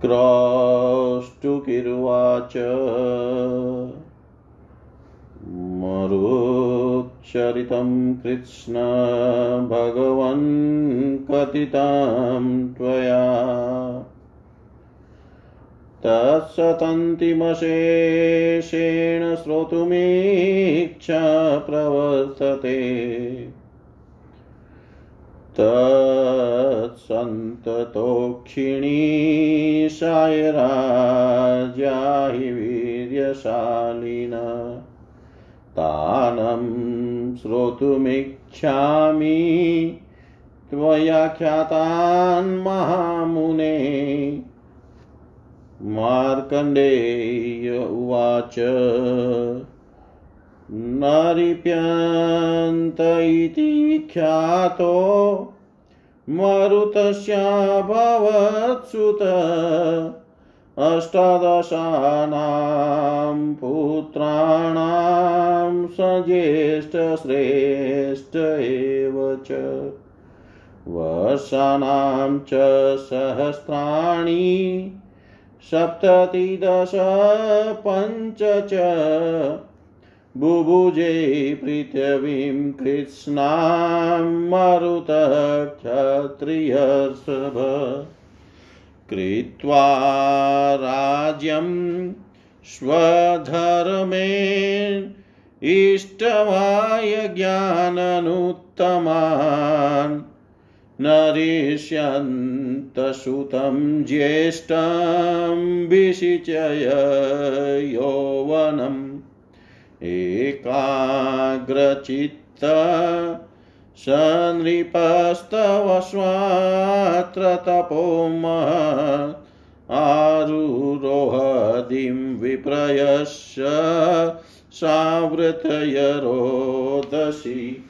क्रौष्टुकिर्वाच। मरुच्चरितं कृष्ण भगवन् कथितं त्वया। तत्सतन्तिमशेषेण श्रोतुमीक्षा प्रवर्तते तत्सन्ततोक्षिणी सायराजा हि वीर्यशालिन। तानं श्रोतुमिच्छामि त्वया ख्यातान् महामुने। मार्कण्डेय उवाच नरिप्यन्त इति ख्यातो मरुतस्याभवत्सुत अष्टादशानां पुत्राणां सज्येष्ठश्रेष्ठ एव च। वर्षाणां च सहस्राणि सप्ततिदश पञ्च च बुभुजे पृथिवीं कृत्स्नां मरुतक्षत्रियसभ कृत्वा राज्यं स्वधर्मेण इष्टवाय ज्ञाननुत्तमान् नरिष्यन्तसुतं ज्येष्ठं विसिचय यौवनम्। एकाग्रचित्त सनृपस्तवस्वात्र तपोमः आरुरोहदिं विप्रयस्य सावृतयरोदसी।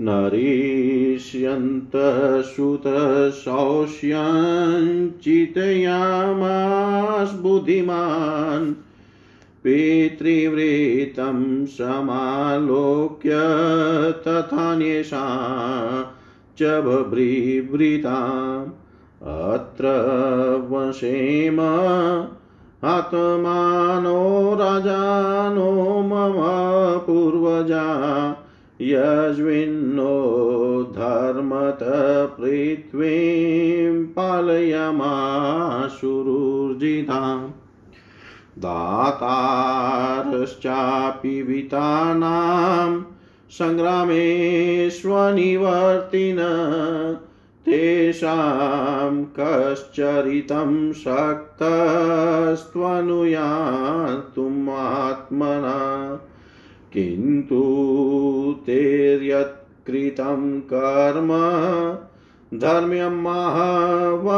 नरीष्यन्तसुतशौष्यञ्चितयामास बुद्धिमान् पितृवृतं समालोक्य तथान्येषा च बभ्रीवृताम्। अत्र वशेम आत्मानो राजानो मम पूर्वजा यज्विन्नो धर्मत पृथ्वीं पालयमाशुरुर्जिताम्। दातारश्चापि वितानां सङ्ग्रामेष्वनिवर्तिन तेषां कश्चरितं शक्तस्त्वनुयातुमात्मना किन्तु तेर्यत्कृतं कर्म धर्म्यं महावनादिभिः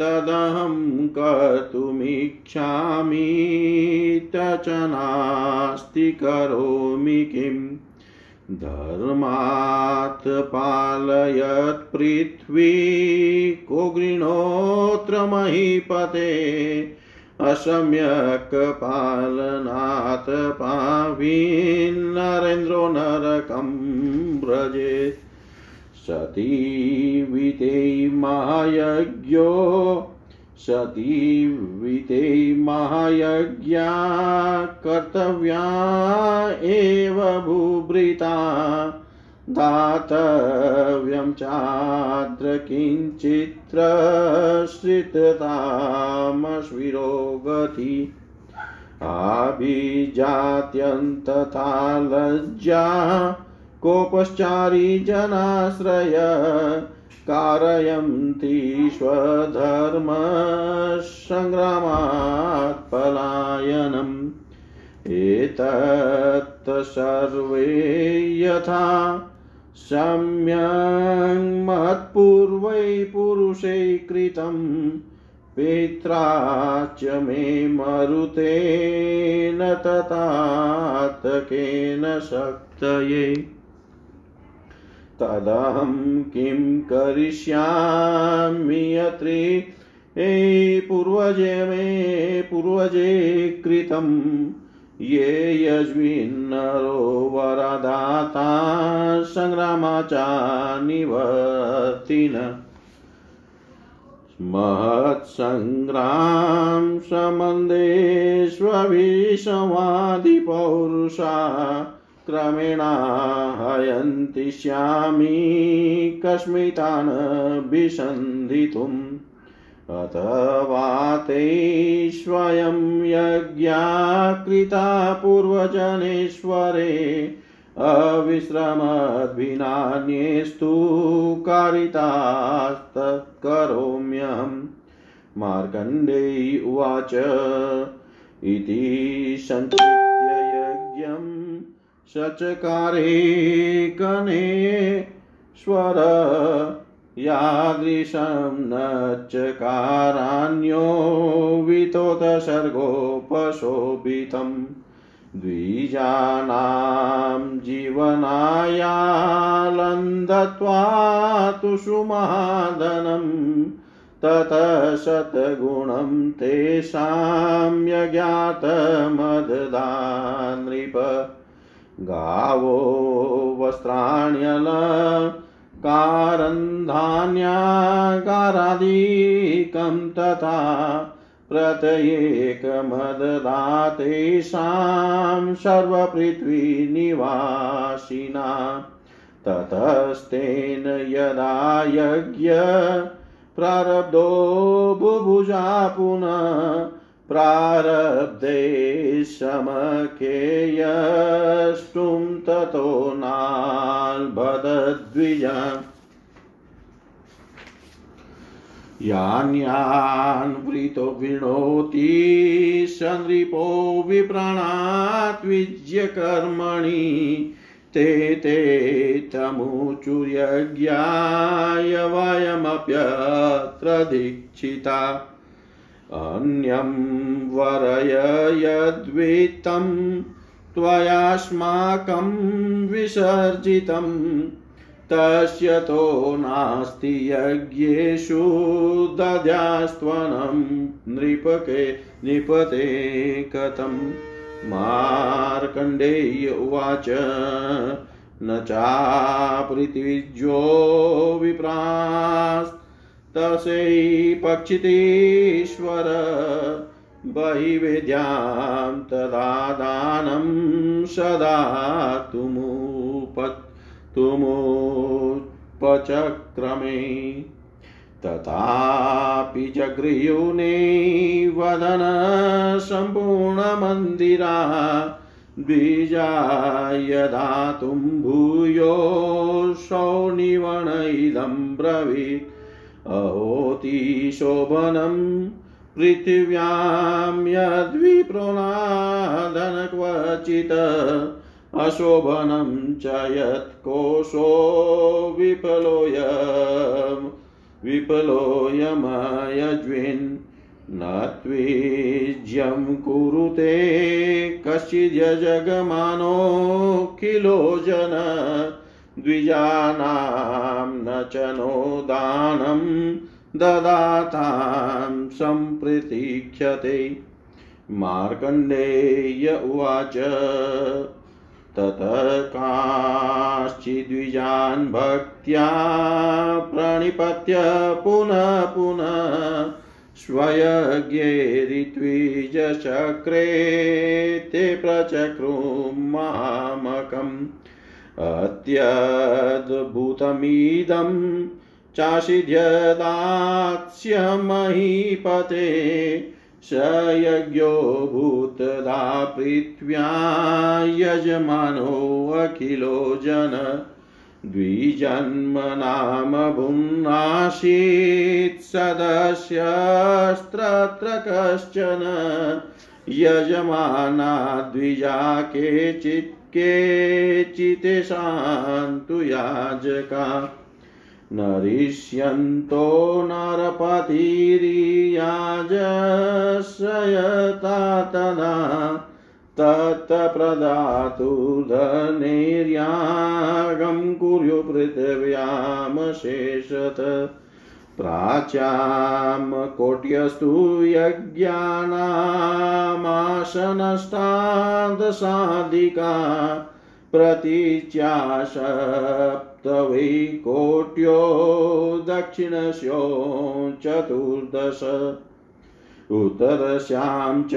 तदहं कर्तुमिच्छामि तच नास्ति करोमि किम् धर्मात् पालयत् पृथ्वी को गृणोत्र महीपते, असम्यक् पालनात् पावीन्नरेन्द्रो नरकं व्रजेत्। सती विते महायज्ञो सती महायज्ञा कर्तव्या एव भूभृता दातव्यं श्रिततामश्विरो गति आभिजात्यन्तथा लज्जा कोपश्चारी जनाश्रय कारयन्ति स्वधर्मसङ्ग्रामात् पलायनम्। एतत् सर्वे यथा सम्यङ् मत्पूर्वै पुरुषै कृतं पित्रा च मे मरुतेन ततातकेन शक्तये। तदहं किं करिष्यामि यत्रे हे पूर्वजे, मे पूर्वजे कृतं। ये यस्मिन्नरो वरदाता सङ्ग्रामाचा निवर्तिन महत्सङ्ग्रां सम्बन्धेष्वभिसंवादिपौरुषा क्रमेणाहयन्ति श्यामी कस्मितान् विसन्धितुम् अथवा ते स्वयं यज्ञा कृता पूर्वजनेश्वरे अविश्रमद्भिनान्येस्तु कारितास्तत्करोम्यहम्। मार्कण्डेयी उवाच। इति सञ्चित्य यज्ञं सचकारे कनेश्वर यादृशं न चकारान्यो वितोतसर्गोपशोभितम् द्विजानां जीवनायालन्दत्वा तु सुमादनं ततः शतगुणं तेषां यज्ञातमददा नृप गावो वस्त्राण्यल कारन्धान्यागारादिकं तथा प्रत्येकमददातेषां सर्वपृथ्वीनिवासिना। ततस्तेन यदा यज्ञ प्रारब्धो बुभुजा पुनः प्रारब्धे समखेयष्टुं ततो नाल्भदद्विजा यान्यान् वृतो विणोति सनृपो विप्राणात् विज्यकर्मणि ते ते तमुचुर्यज्ञाय वयमप्यत्र दीक्षिता। अन्यं वरय यद्वित्तं, त्वयास्माकं तस्य तो नास्ति यज्ञेषु दद्यास्त्वनं नृपके, नृपते कथं। मार्कण्डेय उवाच, न चापृथिविज्यो विप्रास्तसै पक्षितीश्वर बहिवेद्यां तदा दानं सदा तुमुपचक्रमे। तथापि जगृयुने वदन सम्पूर्णमन्दिरा द्विजा यदातुं भूयो सौनिवण इदं ब्रवीत्। अहोतिशोभनं पृथिव्यां यद्विप्रोनादन क्वचित् अशोभनं च यत्कोशो विफलोय विफलोऽयमयज्विन् न त्वीज्यं कुरुते कश्चिद्यजगमानोऽखिलो जन द्विजानां न च नो दानं ददातां सम्प्रतीक्षते। मार्कण्डेय उवाच, ततः काश्चिद्विजान् भक्त्या प्रणिपत्य पुनः पुनः स्वयज्ञेरित्विजचक्रे ते प्रचक्रुं मामकम् अत्यद्भुतमिदं चाशिध्यदात्स्यमहीपते स यज्ञो भूतदा पृथ्व्या यजमानोऽखिलो जन द्विजन्मनाम भुन्नासीत् सदस्यस्त्रत्र कश्चन यजमाना द्विजा केचित् केचितेषान्तु याजका। नरिष्यन्तो नरपतिरियाजशयता तदा तत्प्रदातु धनेर्यागं कुर्यु पृथिव्यामशेषत। प्राच्यां कोट्यस्तु यज्ञानामाशनष्टादशाधिका प्रतीच्या सप्तवैकोट्यो दक्षिणस्यो चतुर्दश उत्तरस्यां च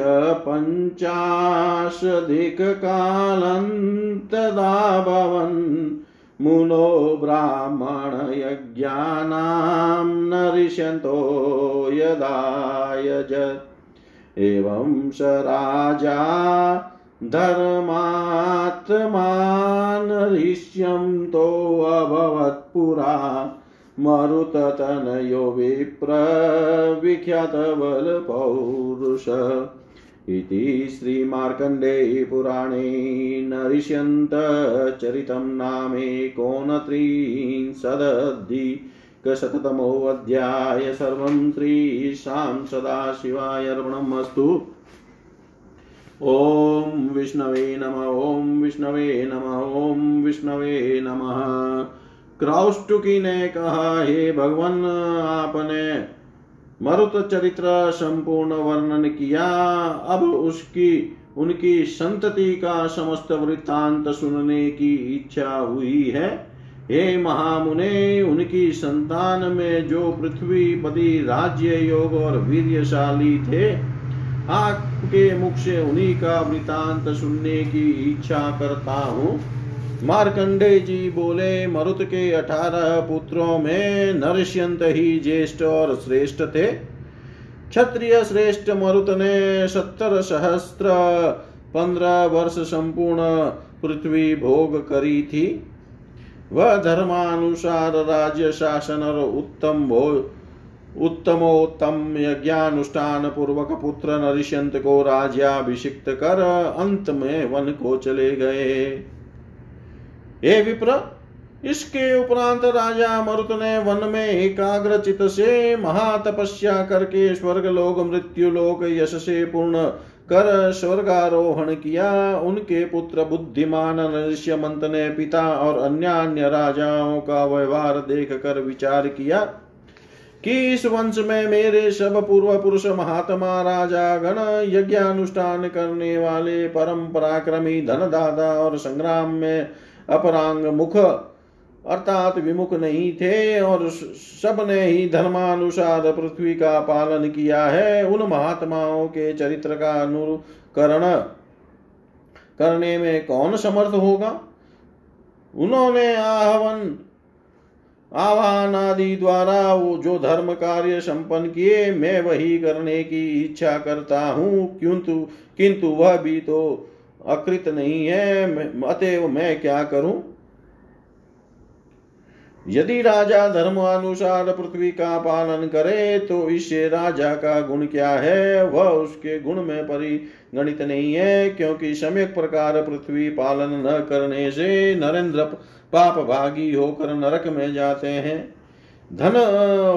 पञ्चाशधिककालन्तदाभवन् मुनो ब्राह्मणयज्ञानां नरिष्यन्तो यदायज। एवं स राजा धर्मात्मानरिष्यन्तोऽभवत्पुरा मरुततनयो विप्रविख्यातबलपौरुष। इति श्रीमार्कण्डेय पुराणे नरिष्यन्तचरितं नामेकोनत्रिंशदधिकशततमोऽध्याय सर्वं श्रीशां सदाशिवाय अर्पणम् अस्तु ॐ विष्णवे नम, ॐ विष्णवे नम, ॐ विष्णवे नमः। क्रौष्टुकी ने कहा, हे भगवान, आपने मरुत चरित्र संपूर्ण वर्णन किया अब उसकी, उनकी संतति का समस्त वृत्तांत सुनने की इच्छा हुई है। हे महामुने, उनकी संतान में जो पृथ्वी पति राज्य योग और वीर्यशाली थे, आपके मुख से उन्हीं का वृतांत सुनने की इच्छा करता हूँ। मार्कंडे जी बोले, मरुत के अठारह पुत्रों में नरष्यंत ही ज्येष्ठ और श्रेष्ठ थे। क्षत्रिय श्रेष्ठ मरुत ने सत्तर सहस्त्र पंद्रह वर्ष संपूर्ण पृथ्वी भोग करी थी। वह धर्मानुसार राज्य शासन और उत्तम भोग उत्तमोत्तम यज्ञानुष्ठान पूर्वक पुत्र नरिष्यंत को राज्याभिषिक्त कर अंत में वन को चले गए। हे विप्र, इसके उपरांत राजा मरुत ने वन में एकाग्र चित से महातपस्या करके स्वर्ग लोक मृत्यु लोक यश से पूर्ण कर स्वर्गारोहण किया। उनके पुत्र बुद्धिमान नृष्यमंत ने पिता और अन्य अन्य राजाओं का व्यवहार देख कर विचार किया कि इस वंश में मेरे सब पूर्व पुरुष महात्मा राजा गण यज्ञानुष्ठान करने वाले परम पराक्रमी धन दादा और संग्राम में अपरांग मुख, अर्थात विमुख नहीं थे, और सबने ही धर्मानुसार पृथ्वी का पालन किया है उन महात्माओं के चरित्र का अनुकरण। करने में कौन समर्थ होगा? उन्होंने आहवन, आह्वान आदि द्वारा वो जो धर्म कार्य संपन्न किए, मैं वही करने की इच्छा करता हूँ किंतु किंतु वह भी तो अकृत नहीं है अतएव मैं क्या करूँ? यदि राजा धर्मानुसार पृथ्वी का पालन करे तो इससे राजा का गुण क्या है? वह उसके गुण में परिगणित नहीं है, क्योंकि सम्यक प्रकार पृथ्वी पालन न करने से नरेंद्र पाप भागी होकर नरक में जाते हैं। धन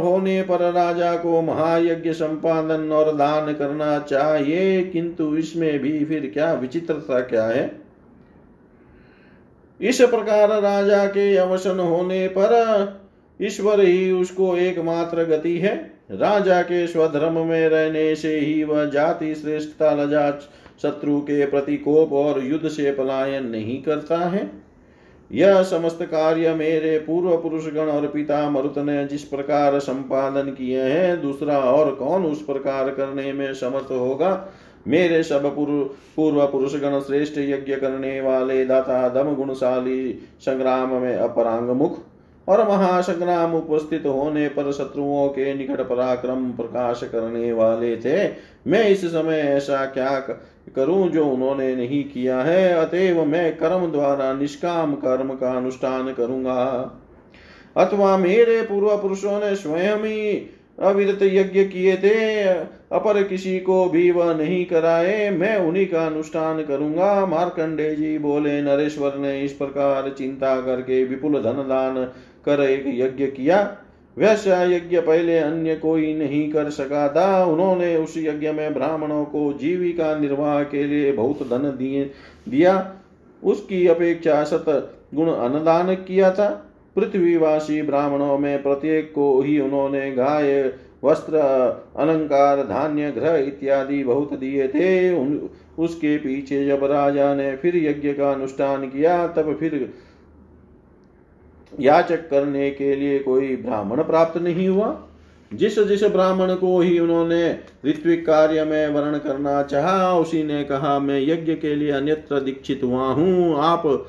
होने पर राजा को महायज्ञ संपादन और दान करना चाहिए, किंतु इसमें भी फिर क्या विचित्रता क्या है? इस प्रकार राजा के अवसन होने पर ईश्वर ही उसको एकमात्र गति है। राजा के स्वधर्म में रहने से ही वह जाति श्रेष्ठता, लजा शत्रु के प्रतिकोप और युद्ध से पलायन नहीं करता है। यह समस्त कार्य मेरे पूर्व पुरुष गण और पिता मरुत ने जिस प्रकार संपादन किए हैं, दूसरा और कौन उस प्रकार करने में समर्थ होगा? मेरे सब पूर्व पुरुष गण श्रेष्ठ यज्ञ करने वाले दाता दम गुणशाली संग्राम में अपरांग मुख और महासंग्राम उपस्थित होने पर शत्रुओं के निकट पराक्रम प्रकाश करने वाले थे। मैं इस समय ऐसा क्या करूँ जो उन्होंने नहीं किया है? अतएव मैं कर्म द्वारा निष्काम कर्म का अनुष्ठान करूँगा। अथवा मेरे पूर्व पुरुषों ने स्वयं ही अविरत यज्ञ किए थे, अपर किसी को भी वह नहीं कराए। मैं उन्हीं का अनुष्ठान करूँगा। मार्कंडे जी बोले, नरेश्वर ने इस प्रकार चिंता करके विपुल धन दान कर एक यज्ञ किया। वैसा यज्ञ पहले अन्य कोई नहीं कर सका था। उन्होंने उस यज्ञ में ब्राह्मणों को जीविका निर्वाह के लिए बहुत धन दिए, दिया। उसकी अपेक्षा सत गुण अनुदान किया था। पृथ्वीवासी ब्राह्मणों में प्रत्येक को ही उन्होंने गाय, वस्त्र, अलंकार, धान्य, ग्रह इत्यादि बहुत दिए थे। उन, उसके पीछे जब राजा ने फिर यज्ञ का अनुष्ठान किया, तब फिर याचक करने के लिए कोई ब्राह्मण प्राप्त नहीं हुआ। जिस जिस ब्राह्मण को ही उन्होंने ऋत्विक कार्य में वर्ण करना चाहा, उसी ने कहा, मैं यज्ञ के लिए अन्यत्र दीक्षित हुआ हूँ। आप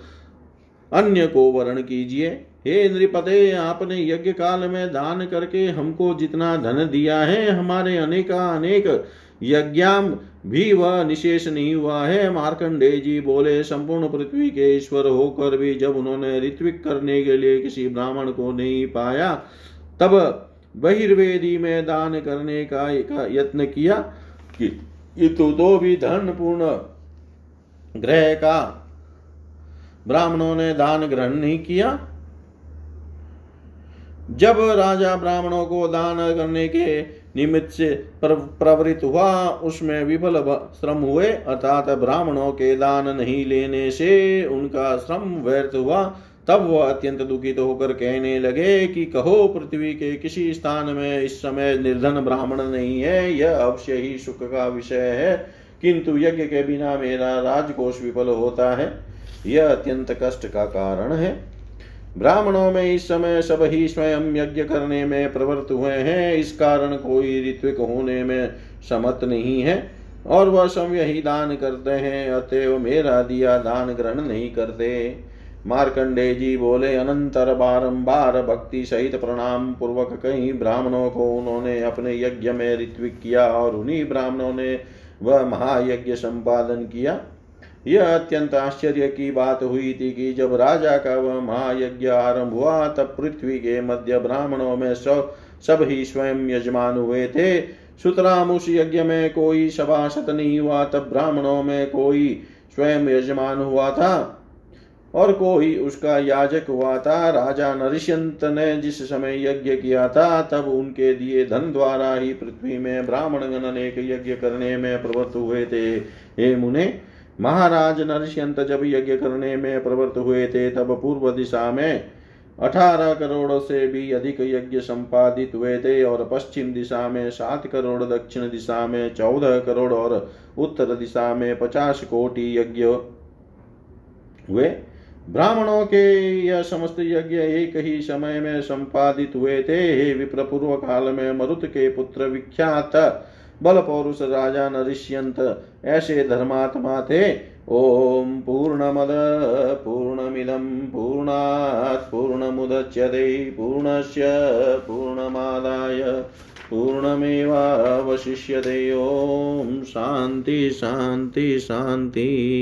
अन्य को वर्ण कीजिए। हे नृपते, आपने यज्ञ काल में दान करके हमको जितना धन दिया है, हमारे अनेका अनेक यज्ञाम भी वह निशेष नहीं हुआ है। मार्कंडे जी बोले, संपूर्ण पृथ्वी के ईश्वर होकर भी जब उन्होंने ऋत्विक करने के लिए किसी ब्राह्मण को नहीं पाया, तब बहिर्वेदी में दान करने का एक यत्न किया कि तो भी धन पूर्ण ग्रह का ब्राह्मणों ने दान ग्रहण नहीं किया। जब राजा ब्राह्मणों को दान करने के निमित्त से प्रवृत्त हुआ, उसमें विफल श्रम हुए, अर्थात ब्राह्मणों के दान नहीं लेने से उनका श्रम व्यर्थ हुआ। तब वह अत्यंत दुखित होकर कहने लगे कि कहो, पृथ्वी के किसी स्थान में इस समय निर्धन ब्राह्मण नहीं है, यह अवश्य ही सुख का विषय है, किंतु यज्ञ के बिना मेरा राजकोष विफल होता है। यह अत्यंत कष्ट का कारण है। ब्राह्मणों में इस समय सब ही स्वयं यज्ञ करने में प्रवृत्त हुए हैं। इस कारण कोई ऋत्विक होने में समत नहीं है। और वह समय ही दान करते हैं, अतएव मेरा दिया दान ग्रहण नहीं करते। मार्कंडे जी बोले, अनंतर बारंबार भक्ति सहित प्रणाम पूर्वक कई ब्राह्मणों को उन्होंने अपने यज्ञ में ऋत्विक किया और उन्हीं ब्राह्मणों ने वह महायज्ञ संपादन किया। यह अत्यंत आश्चर्य की बात हुई थी कि जब राजा का वह महायज्ञ आरंभ हुआ, तब पृथ्वी के मध्य ब्राह्मणों में सब सब ही स्वयं यजमान हुए थे। सुतराम उस यज्ञ में कोई सभासत नहीं हुआ, तब ब्राह्मणों में कोई स्वयं यजमान हुआ था और कोई उसका याजक हुआ था। राजा नरिशंत ने जिस समय यज्ञ किया था, तब उनके दिए धन द्वारा ही पृथ्वी में ब्राह्मण गण अनेक यज्ञ करने में प्रवृत्त हुए थे। हे मुने महाराज नरष्यंत जब यज्ञ करने में प्रवृत्त हुए थे, तब पूर्व दिशा में अठारह करोड़ से भी अधिक यज्ञ संपादित हुए थे और पश्चिम दिशा में सात करोड़, दक्षिण दिशा में चौदह करोड़ और उत्तर दिशा में पचास कोटि यज्ञ हुए। ब्राह्मणों के यह समस्त यज्ञ एक ही समय में संपादित हुए थे। हे विप्र पूर्व काल में मरुत के पुत्र विख्यात बल पौरुष राजा नरिष्यंत ऐसे धर्मात्मा थे ओम पूर्णमद, पूर्णमिदं, पूर्णात् पूर्णमुदच्यते, पूर्णस्य पूर्णमादाय, पूर्णमेवावशिष्यते। ॐ शान्ति शान्ति शान्ति।